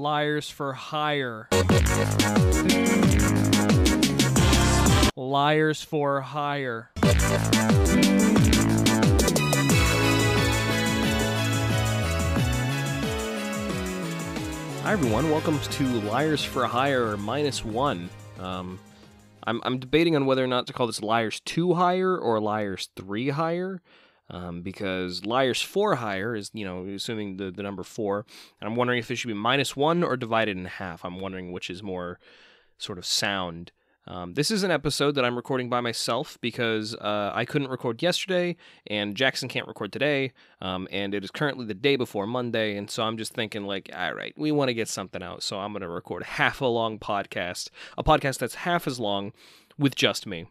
Liars for hire. Liars for hire. Hi everyone, welcome to Liars for Hire minus one. Um, I'm I'm debating on whether or not to call this Liars two hire or Liars three hire, um, because Liars for hire is you know assuming the the number four, and I'm wondering if it should be minus one or divided in half. I'm wondering which is more sort of sound. Um, this is an episode that I'm recording by myself because uh, I couldn't record yesterday, and Jackson can't record today, um, and it is currently the day before Monday, and so I'm just thinking like, all right, we want to get something out, so I'm going to record half a long podcast, a podcast that's half as long with just me.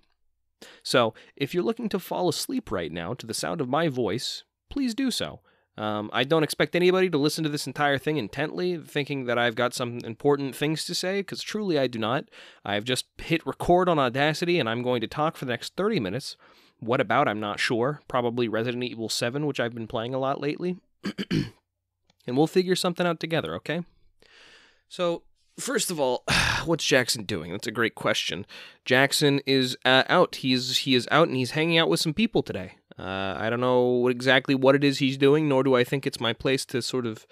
So if you're looking to fall asleep right now to the sound of my voice, please do so. Um, I don't expect anybody to listen to this entire thing intently, thinking that I've got some important things to say, because truly I do not. I've just hit record on Audacity and I'm going to talk for the next 30 minutes. What about? I'm not sure. Probably Resident Evil 7, which I've been playing a lot lately. and we'll figure something out together, okay? So, first of all, what's Jackson doing? That's a great question. Jackson is uh, out. He's he is out and he's hanging out with some people today. Uh, I don't know exactly what it is he's doing, nor do I think it's my place to sort of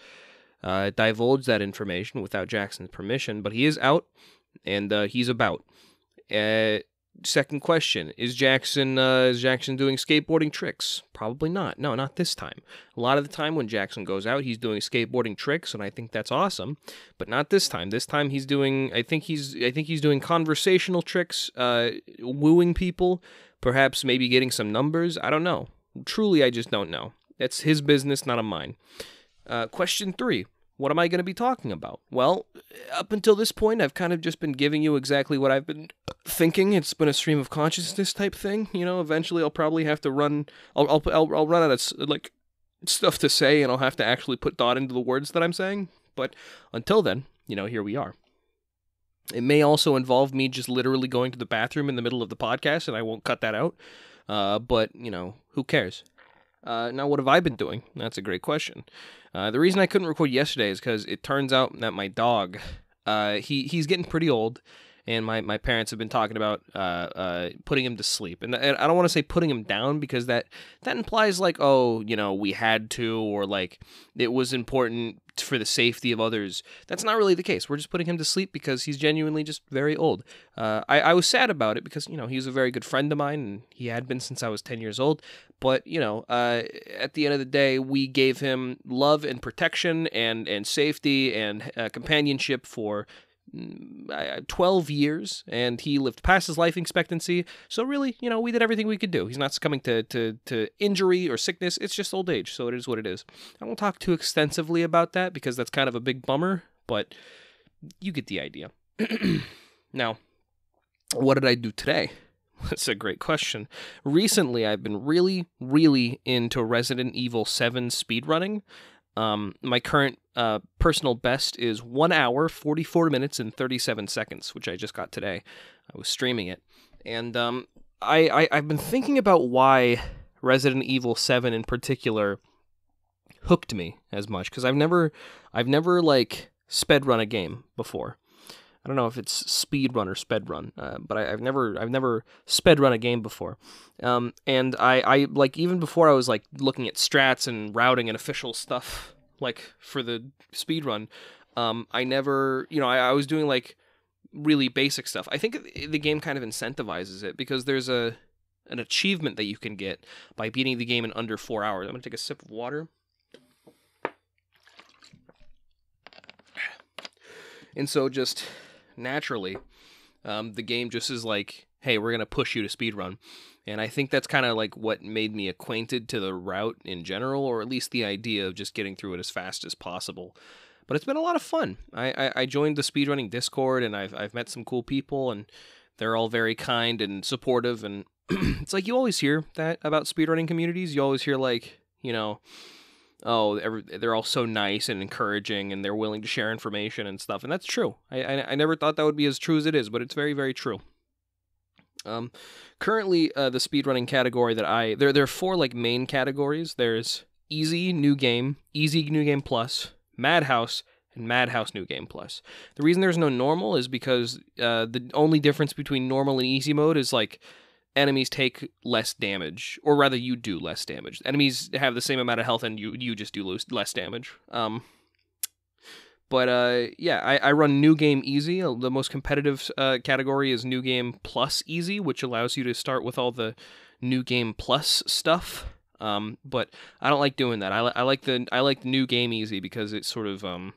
uh, divulge that information without Jackson's permission. But he is out and uh, he's about. Second question: Is Jackson uh, is Jackson doing skateboarding tricks? Probably not. No, not this time. A lot of the time when Jackson goes out, he's doing skateboarding tricks, and I think that's awesome. But not this time. This time he's doing. I think he's. I think he's doing conversational tricks, uh, wooing people perhaps maybe getting some numbers. I don't know. Truly, I just don't know. That's his business, not of mine. Uh, question three What am I going to be talking about? Well, up until this point, I've kind of just been giving you exactly what I've been thinking. It's been a stream of consciousness type thing. You know, eventually I'll probably have to run, I'll, I'll, I'll, I'll run out of like stuff to say and I'll have to actually put thought into the words that I'm saying. But until then, you know, here we are. It may also involve me just literally going to the bathroom in the middle of the podcast, and I won't cut that out. Uh, but, you know, who cares? Uh, now, what have I been doing? That's a great question. Uh, the reason I couldn't record yesterday is because it turns out that my dog, uh, he he's getting pretty old, and my, my parents have been talking about uh, uh, putting him to sleep. And, and I don't want to say putting him down because that that implies like, oh, you know, we had to, or like it was important for the safety of others. That's not really the case. We're just putting him to sleep because he's genuinely just very old. Uh, I, I was sad about it because, you know, he was a very good friend of mine and he had been since I was 10 years old. But, you know, uh, at the end of the day, we gave him love and protection and, and safety and uh, companionship for Mm, 12 years and he lived past his life expectancy. So really you know we did everything we could do. He's not succumbing to, to, to injury or sickness. It's just old age so it is what it is. I won't talk too extensively about that because that's kind of a big bummer but you get the idea. Now what did i do today that's a great question. Recently, I've been really, really into Resident Evil 7 speedrunning. Um, my current uh, personal best is one hour, 44 minutes, and 37 seconds, which I just got today. I was streaming it. And um, I, I, I've been thinking about why Resident Evil 7 in particular hooked me as much because I've never I've never like sped run a game before. I don't know if it's speed run or sped run, uh, but I, have never I've never sped run a game before. Um, and I, I like even before I was like looking at strats and routing and official stuff like for the speed run. Um, I never you know I, I was doing like really basic stuff. I think the game kind of incentivizes it because there's a an achievement that you can get by beating the game in under four hours. I'm gonna take a sip of water. And so just naturally, um, the game just is like, hey, we're gonna push you to speedrun. And I think that's kind of like what made me acquainted to the route in general, or at least the idea of just getting through it as fast as possible. But it's been a lot of fun. I, I, I joined the speedrunning Discord and I've, I've met some cool people, and they're all very kind and supportive. And it's like you always hear that about speedrunning communities. You always hear, like, you know, oh, every, they're all so nice and encouraging, and they're willing to share information and stuff. And that's true. I, I, I never thought that would be as true as it is, but it's very, very true. Um, currently, uh, the speedrunning category that I there there are four like main categories. There's easy new game, easy new game plus, madhouse, and Madhouse New Game Plus. The reason there's no normal is because uh, the only difference between normal and easy mode is like enemies take less damage, or rather, you do less damage. Enemies have the same amount of health, and you you just do less damage. Um, but uh, yeah, I, I run new game easy. Uh, the most competitive uh, category is new game plus easy, which allows you to start with all the new game plus stuff. Um, but I don't like doing that. I, I like the I like new game easy because it's sort of um,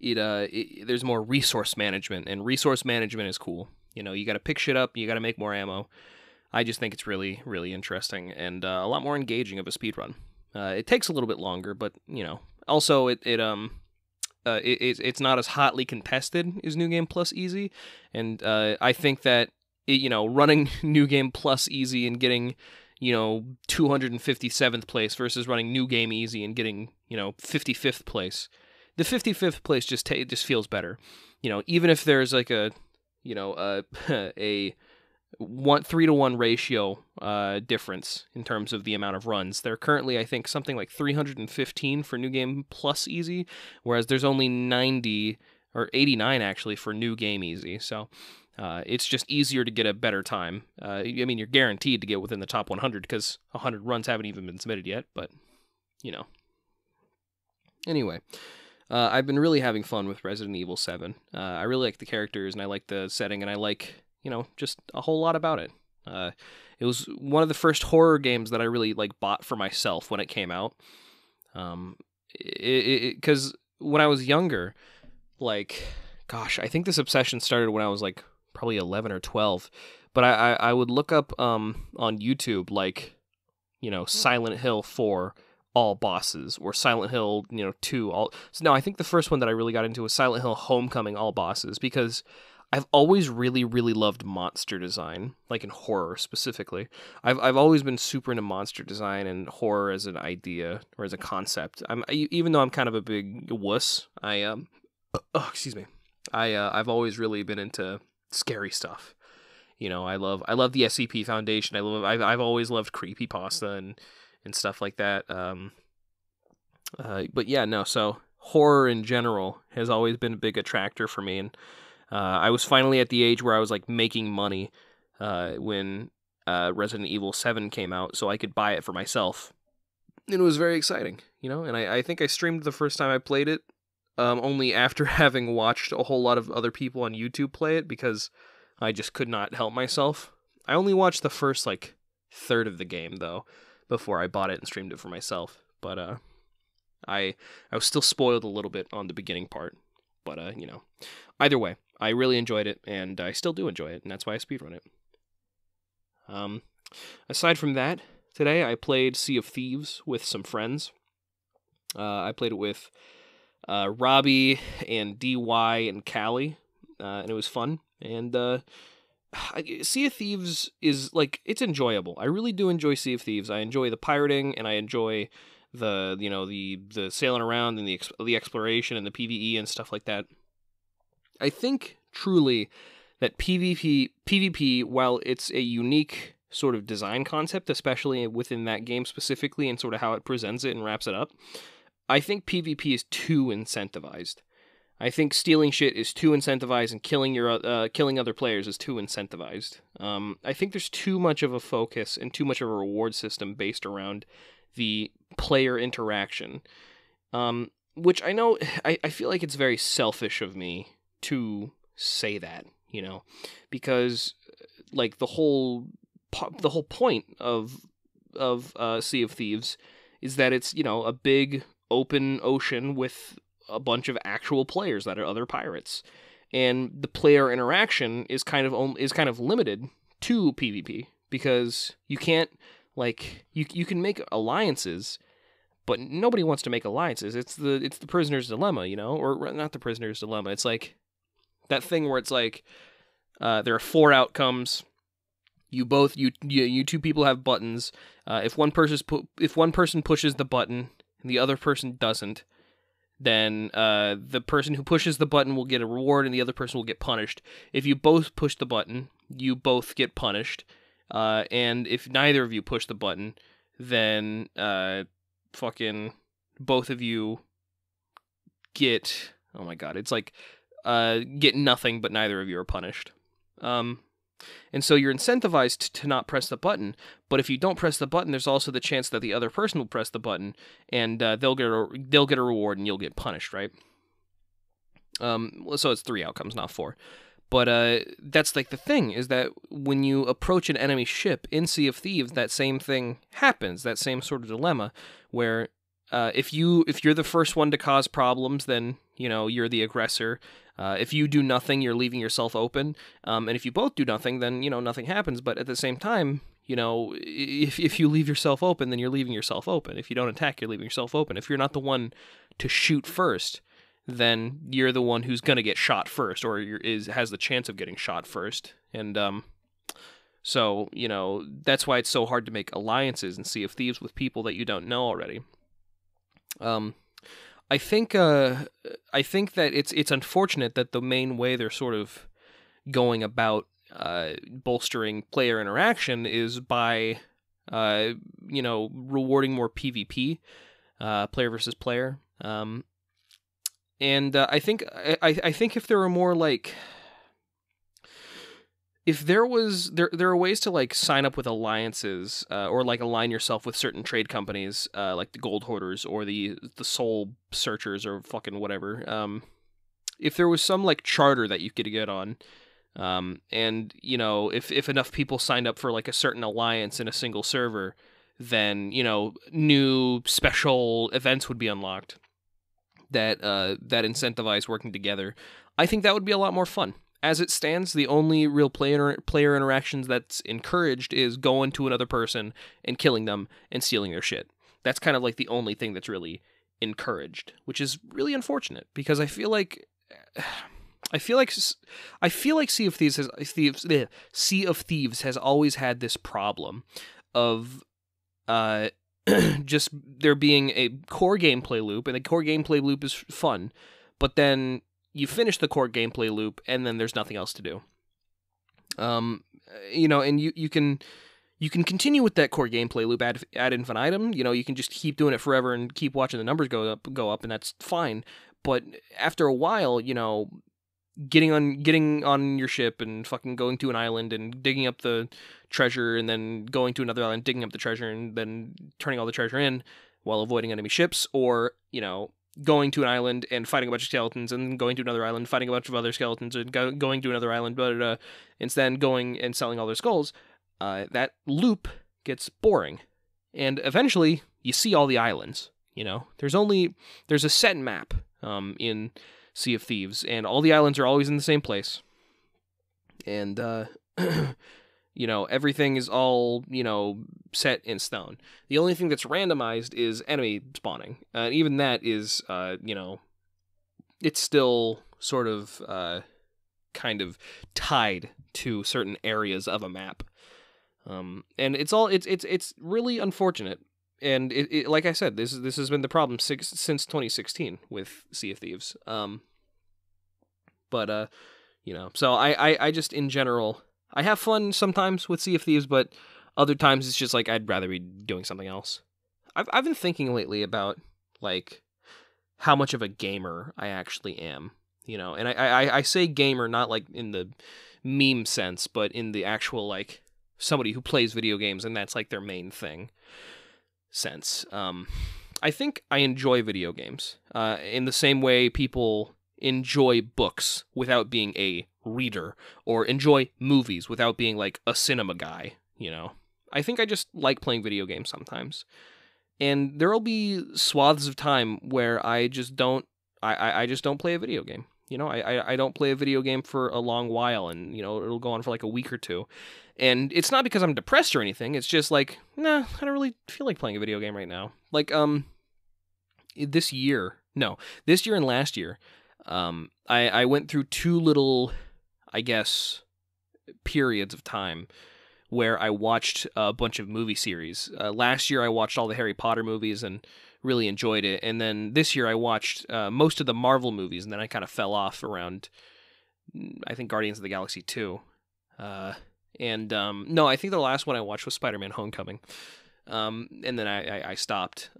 it uh, it, there's more resource management, and resource management is cool. You know, you got to pick shit up, you got to make more ammo. I just think it's really really interesting and uh, a lot more engaging of a speed run. Uh, it takes a little bit longer, but you know, also it it um uh, it, it's not as hotly contested as New Game Plus Easy, and uh, I think that it, you know running New Game Plus Easy and getting you know 257th place versus running New Game Easy and getting you know 55th place, the 55th place just ta- just feels better. You know, even if there's like a you know a a one three to one ratio uh, difference in terms of the amount of runs. They're currently, I think, something like 315 for new game plus easy, whereas there's only 90 or 89 actually for new game easy. So uh, it's just easier to get a better time. Uh, I mean, you're guaranteed to get within the top 100 because 100 runs haven't even been submitted yet. But you know. Anyway. Uh, I've been really having fun with Resident Evil 7. Uh, I really like the characters and I like the setting and I like you know, just a whole lot about it. Uh, it was one of the first horror games that I really like bought for myself when it came out. Um, because when I was younger, like, gosh, I think this obsession started when I was like probably eleven or twelve. But I, I, I would look up um on YouTube like, you know, Silent Hill four all bosses or Silent Hill, you know, 2 all so now I think the first one that I really got into was Silent Hill Homecoming all bosses because I've always really, really loved monster design, like in horror specifically. I've I've always been super into monster design and horror as an idea or as a concept. I'm even though I'm kind of a big wuss. I um, oh excuse me. I uh, I've always really been into scary stuff. You know, I love I love the SCP Foundation. I love I've I've always loved creepy pasta and and stuff like that. Um, uh, but yeah, no. So horror in general has always been a big attractor for me, and uh, I was finally at the age where I was like making money uh, when uh, Resident Evil 7 came out, so I could buy it for myself. And it was very exciting, you know. And I, I think I streamed the first time I played it, um, only after having watched a whole lot of other people on YouTube play it because I just could not help myself. I only watched the first like third of the game though before I bought it and streamed it for myself. But uh, I I was still spoiled a little bit on the beginning part. But uh, you know, either way, I really enjoyed it, and I still do enjoy it, and that's why I speedrun it. Um, aside from that, today I played Sea of Thieves with some friends. Uh, I played it with uh, Robbie and DY and Callie, uh, and it was fun. And uh, Sea of Thieves is like it's enjoyable. I really do enjoy Sea of Thieves. I enjoy the pirating, and I enjoy the you know the the sailing around and the the exploration and the PVE and stuff like that. I think truly that PvP PvP, while it's a unique sort of design concept, especially within that game specifically, and sort of how it presents it and wraps it up, I think PvP is too incentivized. I think stealing shit is too incentivized, and killing your uh, killing other players is too incentivized. Um, I think there's too much of a focus and too much of a reward system based around the player interaction. Um, which I know I, I feel like it's very selfish of me to say that, you know, because like the whole the whole point of of uh, Sea of Thieves is that it's you know a big open ocean with a bunch of actual players that are other pirates, and the player interaction is kind of is kind of limited to PvP because you can't like you you can make alliances but nobody wants to make alliances. It's the it's the prisoner's dilemma, you know, or not the prisoner's dilemma. It's like that thing where it's like uh, there are four outcomes. You both you you, you two people have buttons. Uh, if one person pu- if one person pushes the button and the other person doesn't, then uh, the person who pushes the button will get a reward and the other person will get punished. If you both push the button, you both get punished. Uh, and if neither of you push the button, then uh, fucking both of you get oh my god, it's like uh, get nothing, but neither of you are punished. Um, and so you're incentivized to not press the button. But if you don't press the button, there's also the chance that the other person will press the button, and uh, they'll get a, they'll get a reward, and you'll get punished, right? Um, so it's three outcomes, not four. But uh, that's like the thing is that when you approach an enemy ship in Sea of Thieves, that same thing happens. That same sort of dilemma where uh, if you if you're the first one to cause problems, then you know you're the aggressor. Uh, if you do nothing, you're leaving yourself open. Um, and if you both do nothing, then you know nothing happens. But at the same time, you know, if if you leave yourself open, then you're leaving yourself open. If you don't attack, you're leaving yourself open. If you're not the one to shoot first, then you're the one who's gonna get shot first, or is has the chance of getting shot first. And um, so you know that's why it's so hard to make alliances and Sea of Thieves with people that you don't know already. Um, I think uh, I think that it's it's unfortunate that the main way they're sort of going about uh, bolstering player interaction is by uh, you know rewarding more PvP, uh, player versus player. Um, and uh, I think I, I think if there were more like if there was there there are ways to like sign up with alliances uh, or like align yourself with certain trade companies uh, like the gold hoarders or the the soul searchers or fucking whatever um, if there was some like charter that you could get on um, and you know if if enough people signed up for like a certain alliance in a single server then you know new special events would be unlocked that uh, that incentivize working together. I think that would be a lot more fun as it stands, the only real player player interactions that's encouraged is going to another person and killing them and stealing their shit. That's kind of like the only thing that's really encouraged, which is really unfortunate because I feel like I feel like I feel like Sea of Thieves has Thieves Sea of Thieves has always had this problem of uh just there being a core gameplay loop and the core gameplay loop is fun, but then you finish the core gameplay loop and then there's nothing else to do. Um, you know, and you you can you can continue with that core gameplay loop ad, ad infinitum. You know, you can just keep doing it forever and keep watching the numbers go up go up, and that's fine. But after a while, you know, getting on getting on your ship and fucking going to an island and digging up the treasure, and then going to another island, digging up the treasure, and then turning all the treasure in while avoiding enemy ships, or you know, going to an island and fighting a bunch of skeletons and going to another island fighting a bunch of other skeletons and go, going to another island but uh, instead going and selling all their skulls uh, that loop gets boring. And eventually you see all the islands you know? There's only there's a set map um, in sea of thieves and all the islands are always in the same place. And uh, you know everything is all you know set in stone. The only thing that's randomized is enemy spawning and uh, even that is uh you know it's still sort of uh kind of tied to certain areas of a map. Um and it's all it's it's it's really unfortunate. And it, it like i said this this has been the problem six, since 2016 with sea of thieves. Um but uh you know so I, I i just in general I have fun sometimes with Sea of Thieves, but other times it's just like I'd rather be doing something else. I've I've been thinking lately about like how much of a gamer I actually am, you know, and I I, I say gamer not like in the meme sense, but in the actual like somebody who plays video games and that's like their main thing sense. Um, I think I enjoy video games uh, in the same way people enjoy books without being a reader or enjoy movies without being like a cinema guy, you know. I think I just like playing video games sometimes. And there'll be swaths of time where I just don't I, I, just don't play a video game. You know, I, I don't play a video game for a long while and, you know, it'll go on for like a week or two. And it's not because I'm depressed or anything. It's just like, nah, I don't really feel like playing a video game right now. Like, um, this year, no, this year and last year, um, I, I went through two little I guess, periods of time where I watched a bunch of movie series. Uh, last year, I watched all the Harry Potter movies and really enjoyed it. And then this year, I watched uh, most of the Marvel movies, and then I kind of fell off around, I think, Guardians of the Galaxy 2. Uh, and um, no, I think the last one I watched was Spider Man Homecoming. Um, and then I, I, I stopped.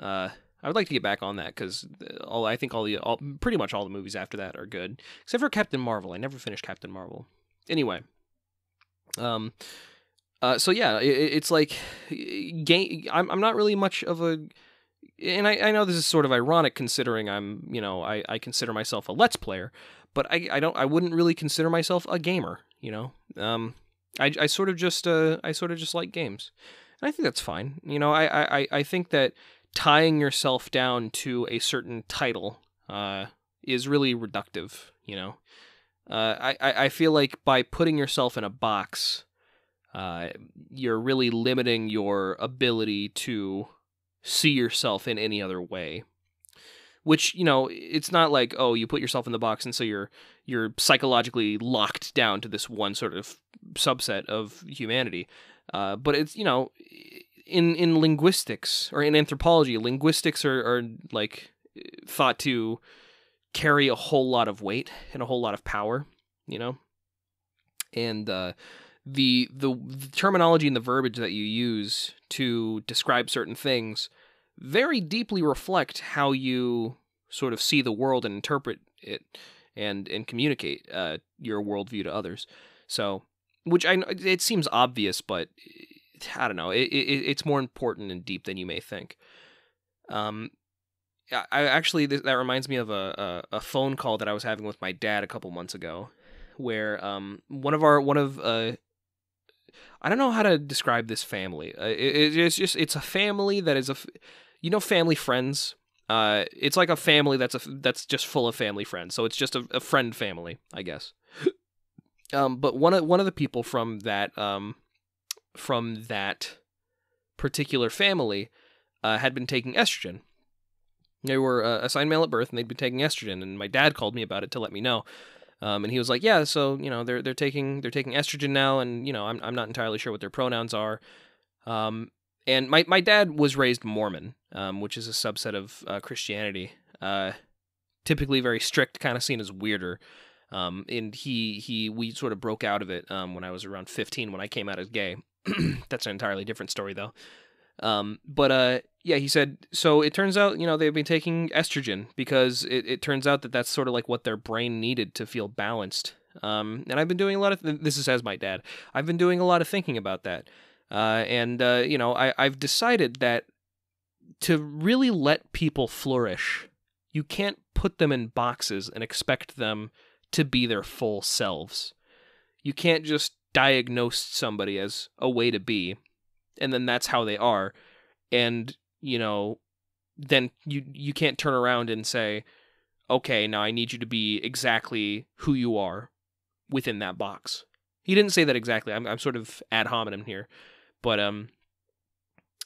I would like to get back on that because all I think all the all, pretty much all the movies after that are good, except for Captain Marvel. I never finished Captain Marvel. Anyway, um, uh, so yeah, it, it's like game. I'm I'm not really much of a, and I I know this is sort of ironic considering I'm you know I I consider myself a Let's Player, but I I don't I wouldn't really consider myself a gamer. You know, um, I I sort of just uh I sort of just like games. And I think that's fine. You know, I, I, I think that tying yourself down to a certain title uh, is really reductive. You know, uh, I, I feel like by putting yourself in a box, uh, you're really limiting your ability to see yourself in any other way. Which you know, it's not like oh, you put yourself in the box and so you're you're psychologically locked down to this one sort of subset of humanity. Uh, but it's you know, in in linguistics or in anthropology, linguistics are, are like thought to carry a whole lot of weight and a whole lot of power, you know, and uh, the, the the terminology and the verbiage that you use to describe certain things very deeply reflect how you sort of see the world and interpret it and and communicate uh, your worldview to others. So which I it seems obvious, but I don't know. It, it, it's more important and deep than you may think. Um, I actually that reminds me of a, a, a phone call that I was having with my dad a couple months ago, where um one of our one of uh I don't know how to describe this family. Uh, it, it's just it's a family that is a you know family friends. Uh, it's like a family that's a that's just full of family friends. So it's just a, a friend family, I guess. Um, but one of one of the people from that um, from that particular family uh, had been taking estrogen. They were uh, assigned male at birth, and they'd been taking estrogen. And my dad called me about it to let me know. Um, and he was like, "Yeah, so you know they're they're taking they're taking estrogen now, and you know I'm I'm not entirely sure what their pronouns are." Um, and my my dad was raised Mormon, um, which is a subset of uh, Christianity. Uh, typically very strict, kind of seen as weirder. Um, and he he we sort of broke out of it um, when I was around 15 when I came out as gay. That's an entirely different story though. Um, but uh, yeah, he said so. It turns out you know they've been taking estrogen because it, it turns out that that's sort of like what their brain needed to feel balanced. Um, and I've been doing a lot of th- this is as my dad. I've been doing a lot of thinking about that. Uh, and uh, you know I I've decided that to really let people flourish, you can't put them in boxes and expect them to be their full selves. You can't just diagnose somebody as a way to be and then that's how they are. And you know then you you can't turn around and say okay now i need you to be exactly who you are within that box. He didn't say that exactly. I'm, I'm sort of ad hominem here. But um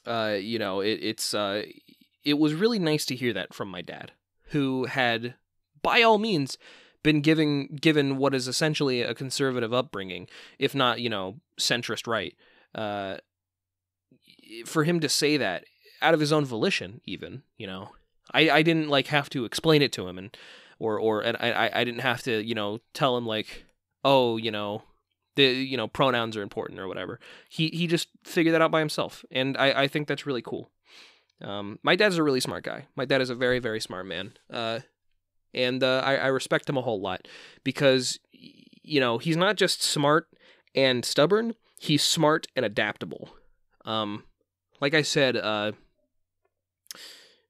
uh you know it, it's uh it was really nice to hear that from my dad who had by all means been giving given what is essentially a conservative upbringing, if not you know centrist right. Uh, for him to say that out of his own volition, even you know, I I didn't like have to explain it to him and or or and I I didn't have to you know tell him like oh you know the you know pronouns are important or whatever. He he just figured that out by himself, and I I think that's really cool. Um, my dad's a really smart guy. My dad is a very very smart man. Uh, and uh, I, I respect him a whole lot because you know he's not just smart and stubborn; he's smart and adaptable. Um, like I said, uh,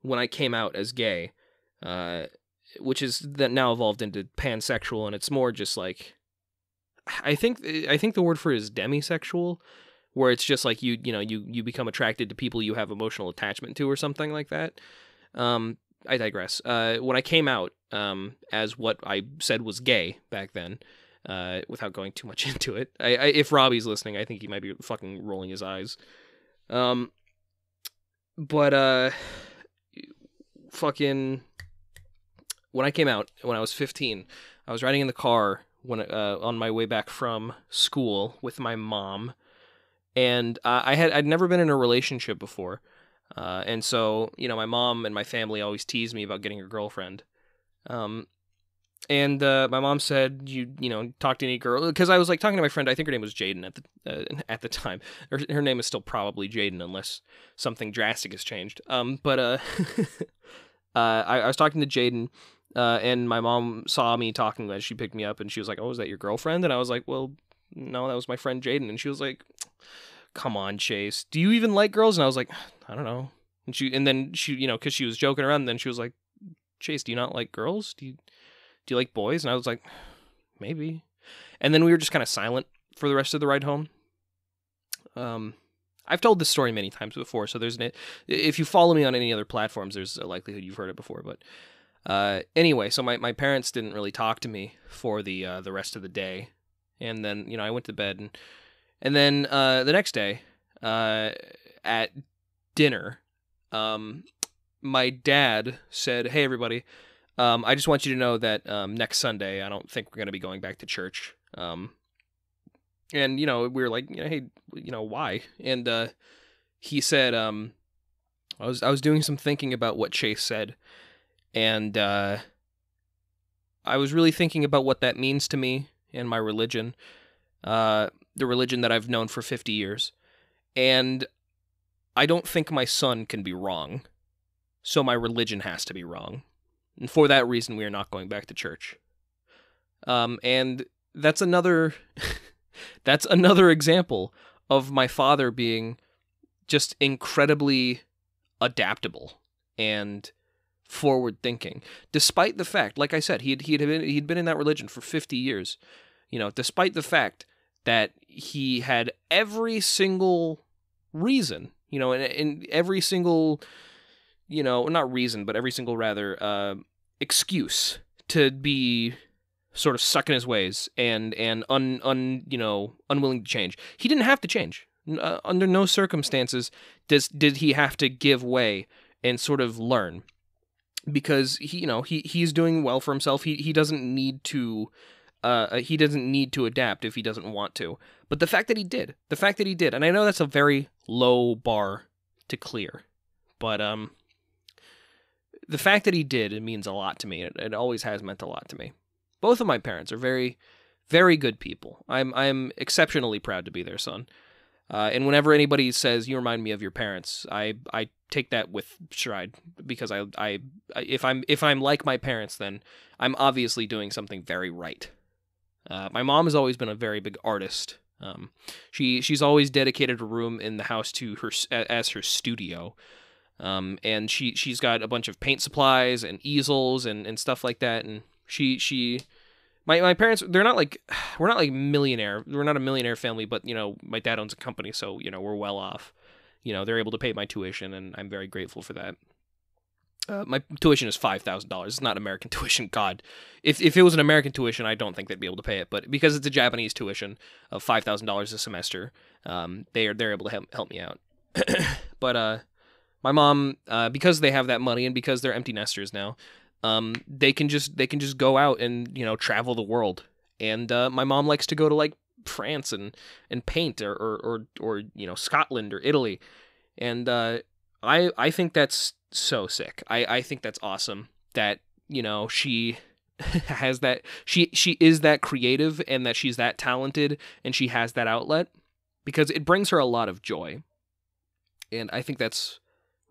when I came out as gay, uh, which is that now evolved into pansexual, and it's more just like I think I think the word for it is demisexual, where it's just like you you know you you become attracted to people you have emotional attachment to or something like that. Um, I digress. Uh, when I came out um, as what I said was gay back then, uh, without going too much into it, I, I, if Robbie's listening, I think he might be fucking rolling his eyes. Um, but uh, fucking when I came out when I was 15, I was riding in the car when uh, on my way back from school with my mom, and uh, I had I'd never been in a relationship before. Uh, and so, you know, my mom and my family always tease me about getting a girlfriend. Um, and uh, my mom said you you know talk to any girl because I was like talking to my friend I think her name was Jaden at the uh, at the time. Her, her name is still probably Jaden unless something drastic has changed. Um but uh, uh I, I was talking to Jaden uh and my mom saw me talking as she picked me up and she was like oh is that your girlfriend? And I was like well no that was my friend Jaden. And she was like come on Chase do you even like girls and I was like I don't know and she and then she you know because she was joking around and then she was like Chase do you not like girls do you do you like boys? And I was like, maybe. And then we were just kind of silent for the rest of the ride home. Um, I've told this story many times before, so there's an, if you follow me on any other platforms, there's a likelihood you've heard it before. But uh, anyway, so my, my parents didn't really talk to me for the uh, the rest of the day, and then you know I went to bed and and then uh, the next day uh, at dinner, um, my dad said, "Hey everybody, um, I just want you to know that um, next Sunday, I don't think we're going to be going back to church. Um, and you know, we were like, hey, you know, why? And uh, he said, um, I was I was doing some thinking about what Chase said, and uh, I was really thinking about what that means to me and my religion, uh, the religion that I've known for fifty years, and I don't think my son can be wrong, so my religion has to be wrong. And for that reason, we are not going back to church. Um, and that's another that's another example of my father being just incredibly adaptable and forward thinking despite the fact like i said he had, he had been, he'd been in that religion for 50 years you know despite the fact that he had every single reason you know and, and every single you know not reason but every single rather uh, excuse to be sort of stuck in his ways and and un un you know unwilling to change. He didn't have to change. Uh, under no circumstances does did he have to give way and sort of learn because he you know he he's doing well for himself. He he doesn't need to uh, he doesn't need to adapt if he doesn't want to. But the fact that he did, the fact that he did, and I know that's a very low bar to clear, but um, the fact that he did it means a lot to me. It, it always has meant a lot to me. Both of my parents are very, very good people. I'm I'm exceptionally proud to be their son. Uh, and whenever anybody says you remind me of your parents, I I take that with stride because I, I if I'm if I'm like my parents, then I'm obviously doing something very right. Uh, my mom has always been a very big artist. Um, she she's always dedicated a room in the house to her as her studio. Um, and she she's got a bunch of paint supplies and easels and, and stuff like that. And she she my my parents they're not like we're not like millionaire we're not a millionaire family, but you know my dad owns a company, so you know we're well off. You know they're able to pay my tuition, and I'm very grateful for that. Uh, my tuition is five thousand dollars. It's not American tuition. God, if if it was an American tuition, I don't think they'd be able to pay it. But because it's a Japanese tuition of five thousand dollars a semester, um, they are they're able to help help me out. but uh, my mom, uh, because they have that money and because they're empty nesters now, um, they can just they can just go out and you know travel the world. And uh, my mom likes to go to like France and and paint or or or, or you know Scotland or Italy, and uh, I I think that's so sick. I I think that's awesome that you know she has that she she is that creative and that she's that talented and she has that outlet because it brings her a lot of joy. And I think that's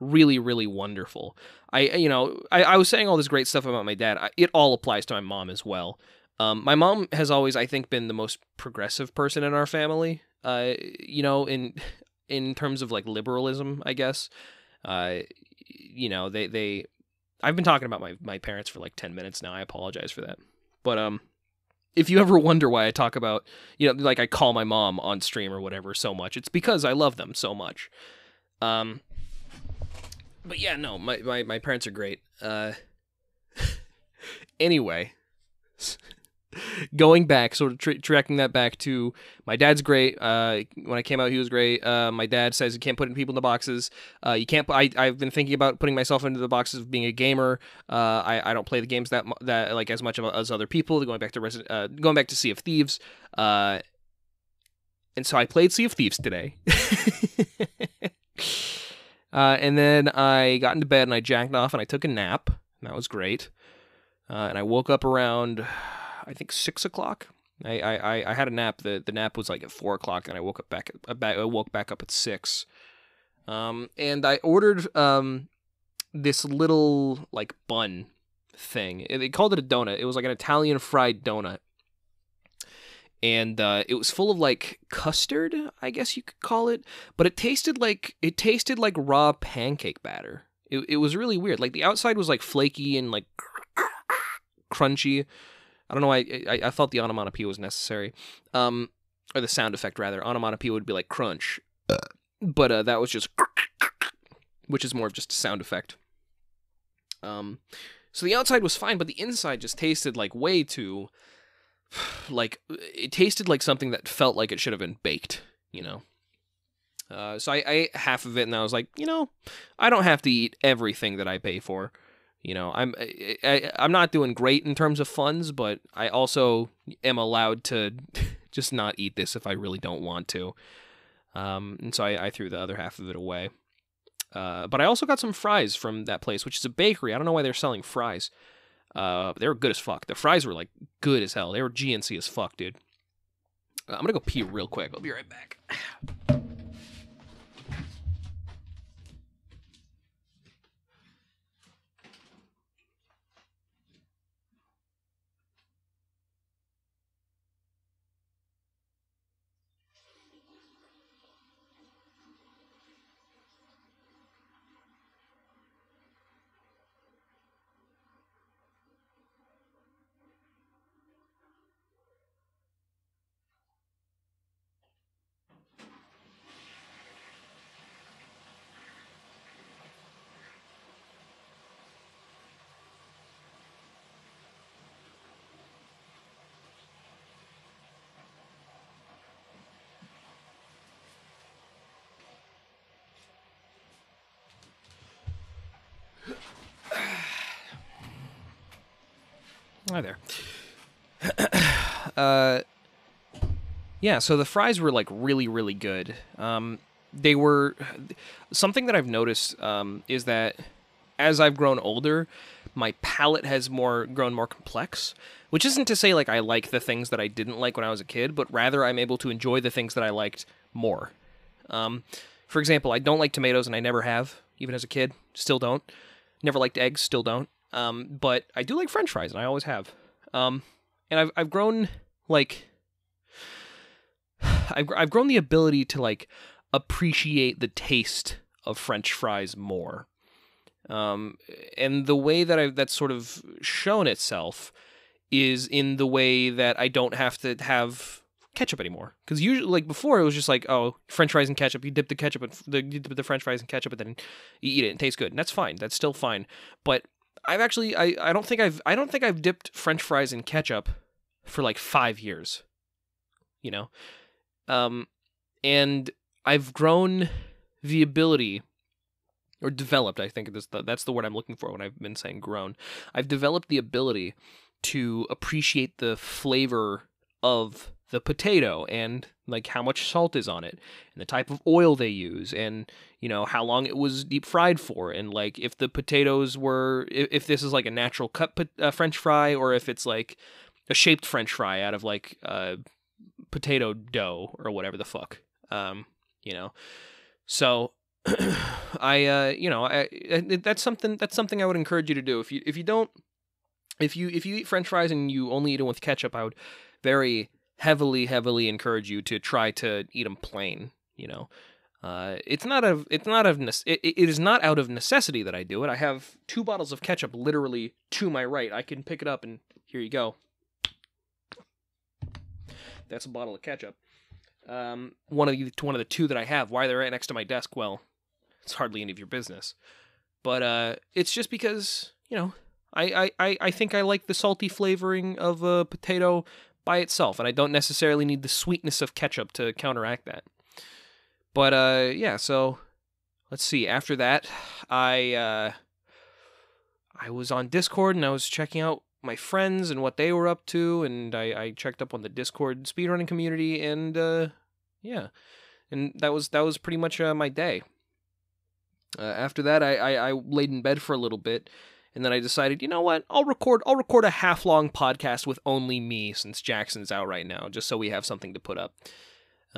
really really wonderful i you know I, I was saying all this great stuff about my dad I, it all applies to my mom as well um, my mom has always i think been the most progressive person in our family uh, you know in in terms of like liberalism i guess uh, you know they they i've been talking about my my parents for like 10 minutes now. I apologize for that. But um if you ever wonder why i talk about you know like i call my mom on stream or whatever so much it's because i love them so much. Um but yeah, no, my, my, my parents are great. Uh, anyway, going back, sort of tra- tracking that back to my dad's great. Uh, when I came out, he was great. Uh, my dad says you can't put people in the boxes. Uh, you can't. I I've been thinking about putting myself into the boxes of being a gamer. Uh, I I don't play the games that that like as much as other people. Going back to Resi- uh, going back to Sea of Thieves. Uh, and so I played Sea of Thieves today. Uh, and then I got into bed and I jacked off and I took a nap. And that was great. uh, and I woke up around I think six o'clock. I, I, I had a nap. the The nap was like at four o'clock, and I woke up back. At, I woke back up at six. Um, and I ordered um this little like bun thing. They called it a donut. It was like an Italian fried donut, and uh, it was full of like custard, I guess you could call it. But it tasted like it tasted like raw pancake batter. It it was really weird. Like the outside was like flaky and like crunchy. I don't know why I, I, I thought the onomatopoeia was necessary. Um, or the sound effect rather. Onomatopoeia would be like crunch, but uh, that was just which is more of just a sound effect. Um, so the outside was fine, but the inside just tasted like way too, like it tasted like something that felt like it should have been baked. You know. Uh, so I, I ate half of it, and I was like, you know, I don't have to eat everything that I pay for. You know, I'm I, I'm not doing great in terms of funds, but I also am allowed to just not eat this if I really don't want to. Um, and so I, I threw the other half of it away. Uh, but I also got some fries from that place, which is a bakery. I don't know why they're selling fries. Uh, they were good as fuck. The fries were like good as hell. They were GNC as fuck, dude. Uh, I'm gonna go pee real quick. I'll be right back. Hi there. uh, yeah, so the fries were like really, really good. Um, they were something that I've noticed um, is that as I've grown older, my palate has more grown more complex. Which isn't to say like I like the things that I didn't like when I was a kid, but rather I'm able to enjoy the things that I liked more. Um, for example, I don't like tomatoes, and I never have, even as a kid. Still don't. Never liked eggs, still don't. Um, but I do like French fries, and I always have. Um, and I've I've grown like I've I've grown the ability to like appreciate the taste of French fries more. Um, and the way that I've that's sort of shown itself is in the way that I don't have to have ketchup anymore. Because usually, like before, it was just like, oh, French fries and ketchup. You dip the ketchup and the you dip the French fries and ketchup, and then you eat it. and it tastes good, and that's fine. That's still fine. But I've actually I, I don't think I've I don't think I've dipped French fries in ketchup for like five years. You know? Um and I've grown the ability or developed, I think that's the, that's the word I'm looking for when I've been saying grown. I've developed the ability to appreciate the flavor of the potato and like how much salt is on it and the type of oil they use and you know how long it was deep fried for. And like if the potatoes were if, if this is like a natural cut uh, french fry or if it's like a shaped french fry out of like uh, potato dough or whatever the fuck um you know. So i uh you know I, that's something that's something i would encourage you to do. If you if you don't if you if you eat french fries and you only eat them with ketchup i would very heavily, heavily encourage you to try to eat them plain. You know, uh, it's not of it's not of it, it is not out of necessity that I do it. I have two bottles of ketchup literally to my right. I can pick it up and here you go. That's a bottle of ketchup. Um, one of the one of the two that I have. Why they're right next to my desk? Well, it's hardly any of your business. But uh, it's just because you know I, I, I think I like the salty flavoring of a potato by itself, and I don't necessarily need the sweetness of ketchup to counteract that. But uh, yeah, so let's see. After that, I uh, I was on Discord and I was checking out my friends and what they were up to, and I, I checked up on the Discord speedrunning community, and uh, yeah, and that was that was pretty much uh, my day. Uh, after that, I, I, I laid in bed for a little bit, and then I decided, you know what? I'll record I'll record a half long podcast with only me since Jackson's out right now, just so we have something to put up.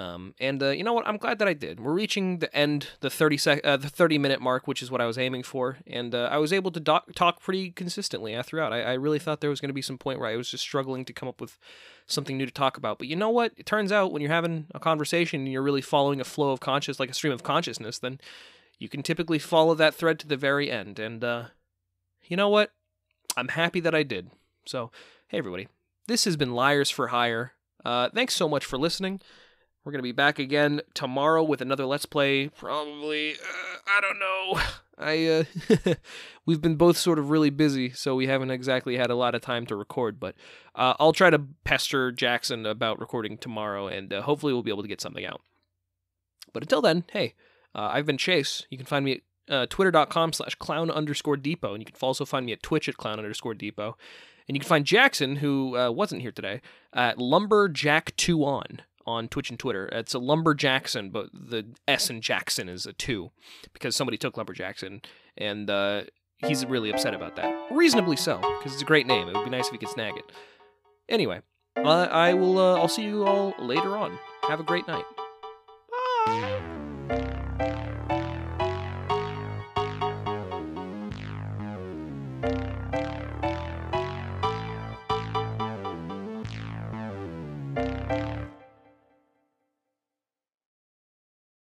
Um, and uh, you know what? I'm glad that I did. We're reaching the end, the 30 sec- uh, the 30 minute mark, which is what I was aiming for, and uh, I was able to do- talk pretty consistently uh, throughout. I-, I really thought there was going to be some point where I was just struggling to come up with something new to talk about. But you know what? It turns out when you're having a conversation and you're really following a flow of conscious, like a stream of consciousness, then you can typically follow that thread to the very end. And uh, you know what? I'm happy that I did. So, hey everybody, this has been Liars for Hire. Uh, thanks so much for listening. We're going to be back again tomorrow with another Let's Play. Probably, uh, I don't know. I uh, we've been both sort of really busy, so we haven't exactly had a lot of time to record. But uh, I'll try to pester Jackson about recording tomorrow, and uh, hopefully we'll be able to get something out. But until then, hey, uh, I've been Chase. You can find me at uh, twitter.com slash clown underscore depot, and you can also find me at Twitch at clown underscore depot. And you can find Jackson, who wasn't here today, at lumberjack2on on Twitch and Twitter. It's a Lumberjackson, but the S in Jackson is a two because somebody took Lumberjackson, and uh, he's really upset about that. Reasonably so, because it's a great name. It would be nice if he could snag it. Anyway, uh, I will. Uh, I'll see you all later on. Have a great night. Bye.